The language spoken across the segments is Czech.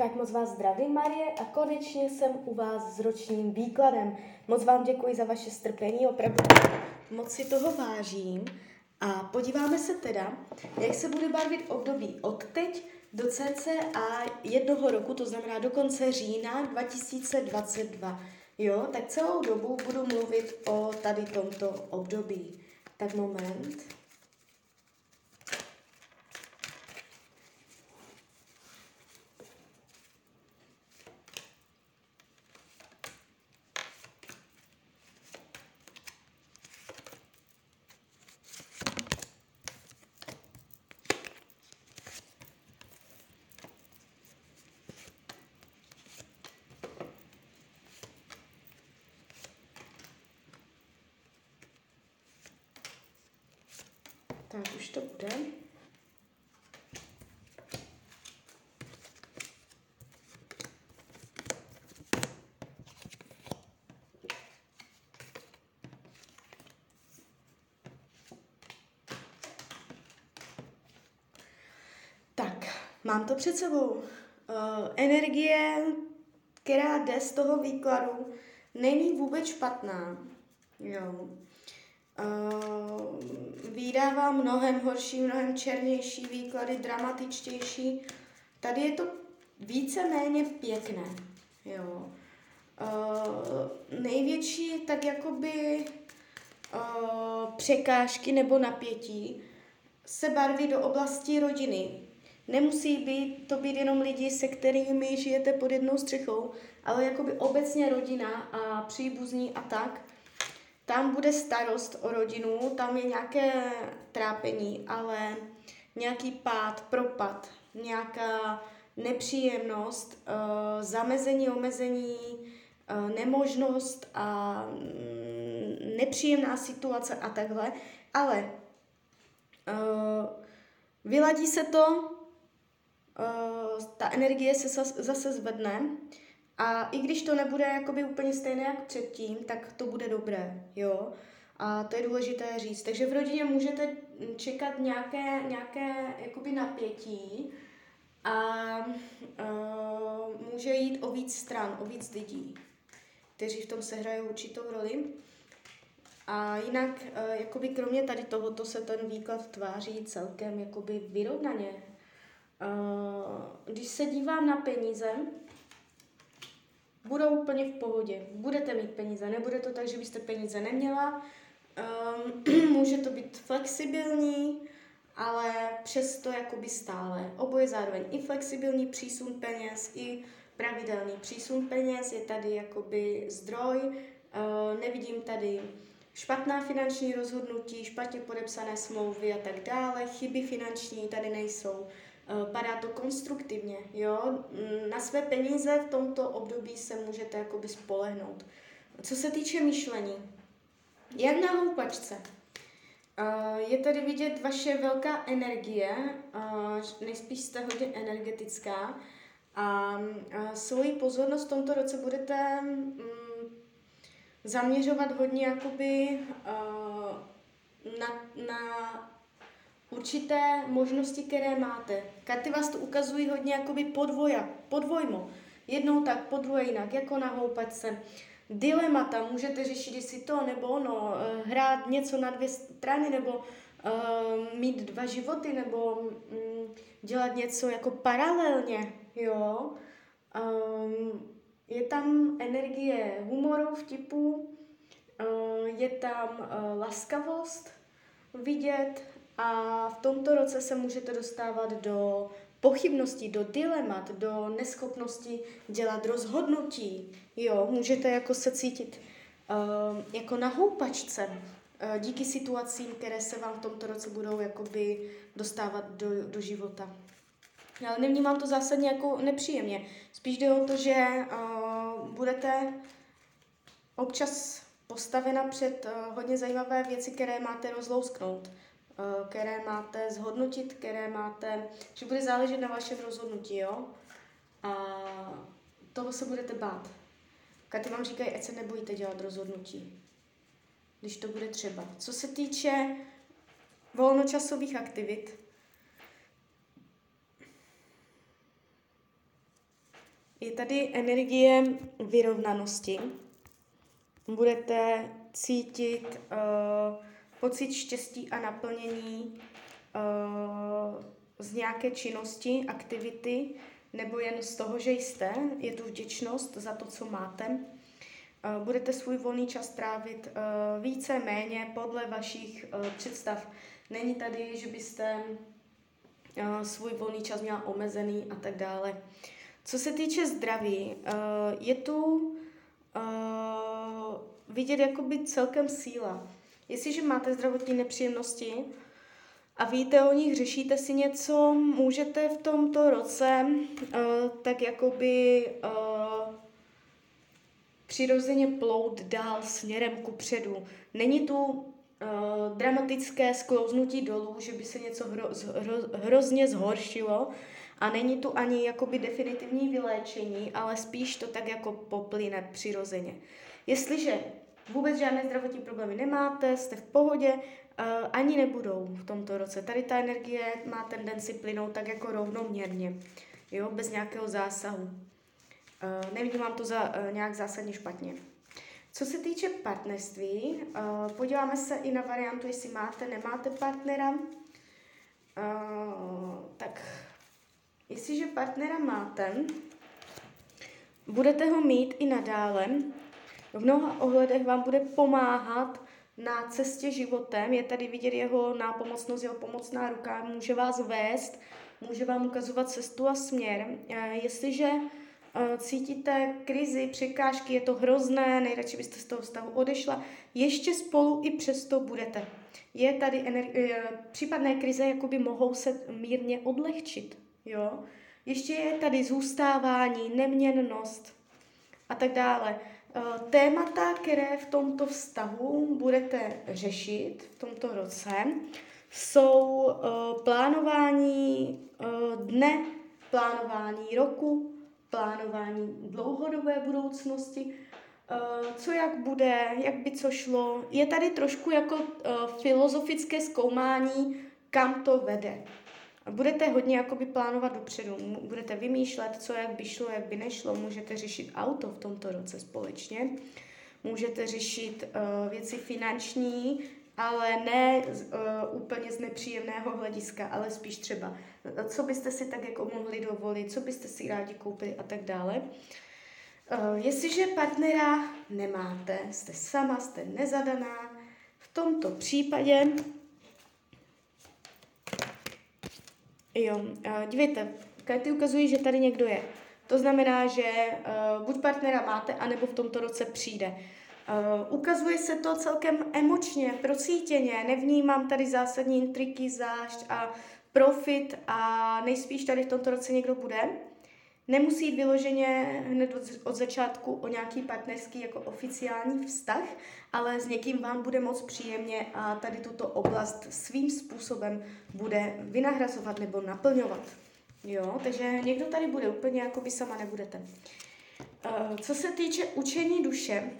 Tak moc vás zdravím, Marie, a konečně jsem u vás s ročním výkladem. Moc vám děkuji za vaše strpení, opravdu moc si toho vážím. A podíváme se teda, jak se bude barvit období od teď do cca jednoho roku, to znamená do konce října 2022. Jo, tak celou dobu budu mluvit o tady tomto období. Tak moment. Tak už to bude. Tak, mám to před sebou. Uh, energie, která jde z toho výkladu, není vůbec špatná. Jo. Uh, vydává mnohem horší, mnohem černější výklady, dramatičtější. Tady je to více-méně pěkné. Jo. Uh, největší tak jakoby uh, překážky nebo napětí se barví do oblasti rodiny. Nemusí být, to být jenom lidi, se kterými žijete pod jednou střechou, ale jakoby obecně rodina a příbuzní a tak tam bude starost o rodinu, tam je nějaké trápení, ale nějaký pád, propad, nějaká nepříjemnost, uh, zamezení, omezení, uh, nemožnost a mm, nepříjemná situace a takhle, ale uh, vyladí se to, ta energie se zase zvedne a i když to nebude jakoby úplně stejné jak předtím, tak to bude dobré, jo. A to je důležité říct. Takže v rodině můžete čekat nějaké, nějaké jakoby napětí a uh, může jít o víc stran, o víc lidí, kteří v tom sehrají určitou roli. A jinak, uh, jakoby kromě tady tohoto se ten výklad tváří celkem jakoby vyrovnaně. Uh, když se dívám na peníze, budou úplně v pohodě. Budete mít peníze, nebude to tak, že byste peníze neměla. Um, může to být flexibilní, ale přesto jakoby stále. Oboje zároveň i flexibilní přísun peněz, i pravidelný přísun peněz je tady jakoby zdroj. Uh, nevidím tady špatná finanční rozhodnutí, špatně podepsané smlouvy a tak dále, chyby finanční tady nejsou. Eh, padá to konstruktivně, jo. Mm, na své peníze v tomto období se můžete jakoby spolehnout. Co se týče myšlení, jak na houpačce, eh, je tady vidět vaše velká energie, eh, nejspíš jste hodně energetická a svoji pozornost v tomto roce budete mm, zaměřovat hodně jakoby na, na určité možnosti, které máte. Karty vás to ukazují hodně jakoby podvoja, podvojmo. Jednou tak, podvoje jinak, jako na houpačce. Dilemata, můžete řešit, jestli to nebo ono, eh, hrát něco na dvě strany, nebo uh, mít dva životy, nebo um, dělat něco jako paralelně, jo. Um, je tam energie humoru, vtipu, uh, je tam uh, laskavost vidět, a v tomto roce se můžete dostávat do pochybností, do dilemat, do neschopnosti dělat rozhodnutí. Jo, můžete jako se cítit uh, jako na houpačce uh, díky situacím, které se vám v tomto roce budou jakoby dostávat do, do života. Ale nevnímám to zásadně jako nepříjemně. Spíš jde o to, že uh, budete občas postavena před uh, hodně zajímavé věci, které máte rozlousknout. Eh, které máte zhodnotit, které máte, že bude záležet na vašem rozhodnutí, jo? A toho se budete bát. Katy vám říkají, ať se nebojíte dělat rozhodnutí, když to bude třeba. Co se týče volnočasových aktivit, je tady energie vyrovnanosti. Budete cítit uh, pocit štěstí a naplnění uh, z nějaké činnosti, aktivity, nebo jen z toho, že jste. Je tu vděčnost za to, co máte. Uh, budete svůj volný čas trávit uh, více, méně podle vašich představ. Není tady, že byste svůj volný čas měla omezený a tak dále. Co se týče zdraví, je tu vidět jakoby celkem síla. Jestliže máte zdravotní nepříjemnosti a víte o nich, řešíte si něco, můžete v tomto roce uh, tak jakoby uh, přirozeně plout dál směrem ku předu. Není tu uh, dramatické sklouznutí dolů, že by se něco hro, hro, hrozně zhoršilo a není tu ani jakoby definitivní vyléčení, ale spíš to tak jako poplyne přirozeně. Jestliže vůbec žádné zdravotní problémy nemáte, jste v pohodě, uh, ani nebudou v tomto roce. Tady ta energie má tendenci plynout tak jako rovnoměrně, jo, bez nějakého zásahu. Uh, nevnímám to za uh, nějak zásadně špatně. Co se týče partnerství, podíváme se i na variantu, jestli máte, nemáte partnera. Tak, jestliže partnera máte, budete ho mít i nadále, v mnoha ohledech vám bude pomáhat na cestě životem. Je tady vidět jeho nápomocnost, jeho pomocná ruka, může vás vést, může vám ukazovat cestu a směr. Jestliže eh, cítíte krizi, překážky, je to hrozné, nejradši byste z toho vztahu odešla, ještě spolu i přesto budete. Je tady eh, případné krize jakoby mohou se mírně odlehčit. Jo? Ještě je tady zůstávání, neměnnost a tak dále. Eh, témata, které v tomto vztahu budete řešit v tomto roce, jsou uh, plánování uh, dne, plánování roku, plánování dlouhodobé budoucnosti, co jak bude, jak by co šlo. Je tady trošku jako filozofické zkoumání, kam to vede budete hodně jakoby plánovat dopředu, budete vymýšlet, co jak by šlo, jak by nešlo, můžete řešit auto v tomto roce společně, můžete řešit uh, věci finanční, ale ne uh, úplně z nepříjemného hlediska, ale spíš třeba, co byste si tak jako mohli dovolit, co byste si rádi koupili a tak dále. Uh, jestliže partnera nemáte, jste sama, jste nezadaná, v tomto případě Jo, uh, dívejte, karty ukazují, že tady někdo je. To znamená, že uh, buď partnera máte, anebo v tomto roce přijde. Uh, ukazuje se to celkem emočně, procítěně, nevnímám tady zásadní intriky, zášť a profit a nejspíš tady v tomto roce někdo bude. Nemusí jít vyloženě hned od, začátku o nějaký partnerský jako oficiální vztah, ale s někým vám bude moc příjemně a tady tuto oblast svým způsobem bude vynahrazovat nebo naplňovat. Jo, takže někdo tady bude úplně jako vy sama nebudete. Uh, co se týče učení duše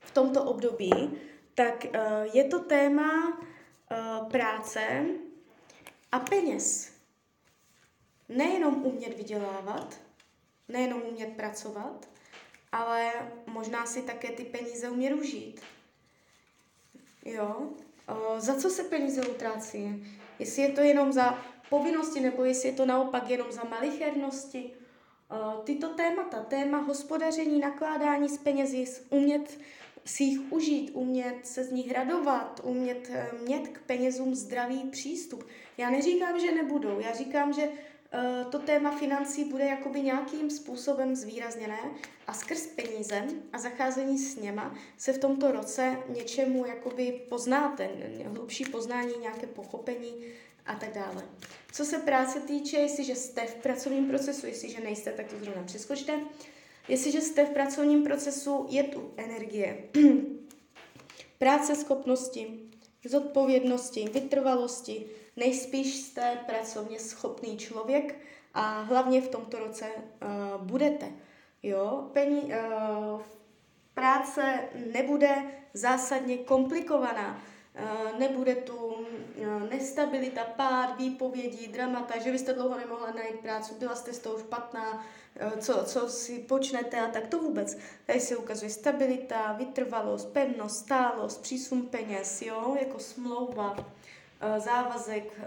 v tomto období, tak uh, je to téma uh, práce a peněz nejenom umět vydělávat, nejenom umět pracovat, ale možná si také ty peníze umět užít. Jo? Za co se peníze utrácí? Jestli je to jenom za povinnosti, nebo jestli je to naopak jenom za malichernosti. Tyto témata, téma hospodaření, nakládání s penězi, umět si jich užít, umět se z nich radovat, umět eh, mít k penězům zdravý přístup. Já neříkám, že nebudou, já říkám, že to téma financí bude jakoby nějakým způsobem zvýrazněné a skrz peníze a zacházení s něma se v tomto roce něčemu jakoby poznáte, hlubší poznání, nějaké pochopení a tak dále. Co se práce týče, jestliže jste v pracovním procesu, jestliže nejste, tak to zrovna přeskočte. Jestliže jste v pracovním procesu, je tu energie. práce schopnosti, zodpovědnosti, vytrvalosti, nejspíš jste pracovně schopný člověk a hlavně v tomto roce uh, budete. Jo, Pení, uh, práce nebude zásadně komplikovaná. Uh, nebude tu uh, nestabilita, pád, výpovědí, dramata, že vy jste dlouho nemohla najít práci, byla jste s tou špatná, uh, co, co si počnete a tak to vůbec. Tady se ukazuje stabilita, vytrvalost, pevnost, stálost, přísun peněz, jo, jako smlouva, závazek,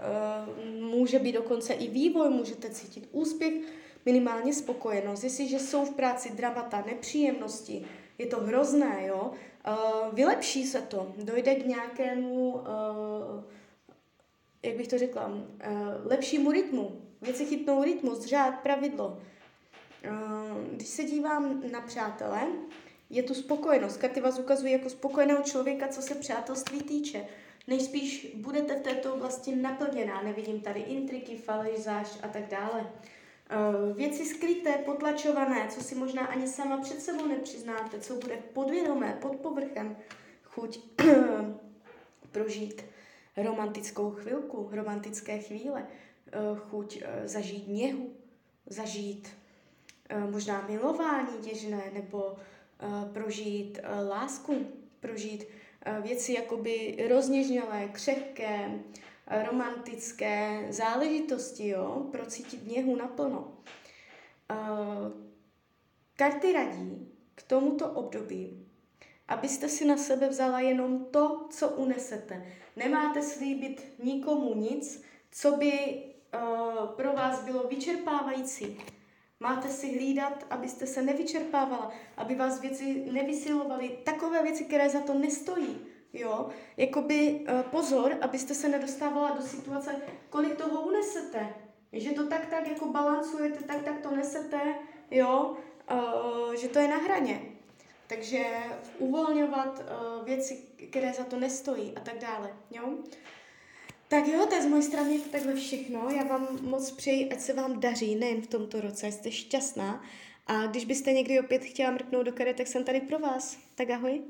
může být dokonce i vývoj, můžete cítit úspěch, minimálně spokojenost. Jestliže jsou v práci dramata, nepříjemnosti, je to hrozné, jo, uh, vylepší se to, dojde k nějakému, jak bych to řekla, lepšímu rytmu. Věci chytnou rytmus, řád, pravidlo. Když se dívám na přátele, je tu spokojenost. Karty vás ukazují jako spokojeného člověka, co se přátelství týče. Nejspíš budete v této oblasti naplněná. Nevidím tady intriky, faleš, zášť a tak dále. Eh, věci skryté, potlačované, co si možná ani sama před sebou nepřiznáte, co bude podvědomé, pod povrchem, chuť prožít romantickou chvilku, romantické chvíle, eh, chuť eh, zažít něhu, zažít možná milování těžné, nebo prožít lásku, prožít věci jakoby rozněžnělé, křehké, romantické záležitosti, jo, procítit něhu naplno. Uh, karty radí k tomuto období, abyste si na sebe vzala jenom to, co unesete. Nemáte slíbit nikomu nic, co by pro vás bylo vyčerpávající. Máte si hlídat, abyste se nevyčerpávala, aby vás věci nevysilovaly, takové věci, které za to nestojí. Jo, jakoby uh, pozor, abyste se nedostávala do situace, kolik toho unesete. Že to tak, tak jako balancujete, tak, tak to nesete, jo, uh, že to je na hraně. Takže uvolňovat uh, věci, které za to nestojí a tak dále, jo. Tak jo, to je z mojí strany takhle všechno. Já vám moc přeji, ať se vám daří, nejen v tomto roce, jste šťastná. A když byste někdy opět chtěla mrknout do karet, tak jsem tady pro vás. Tak ahoj.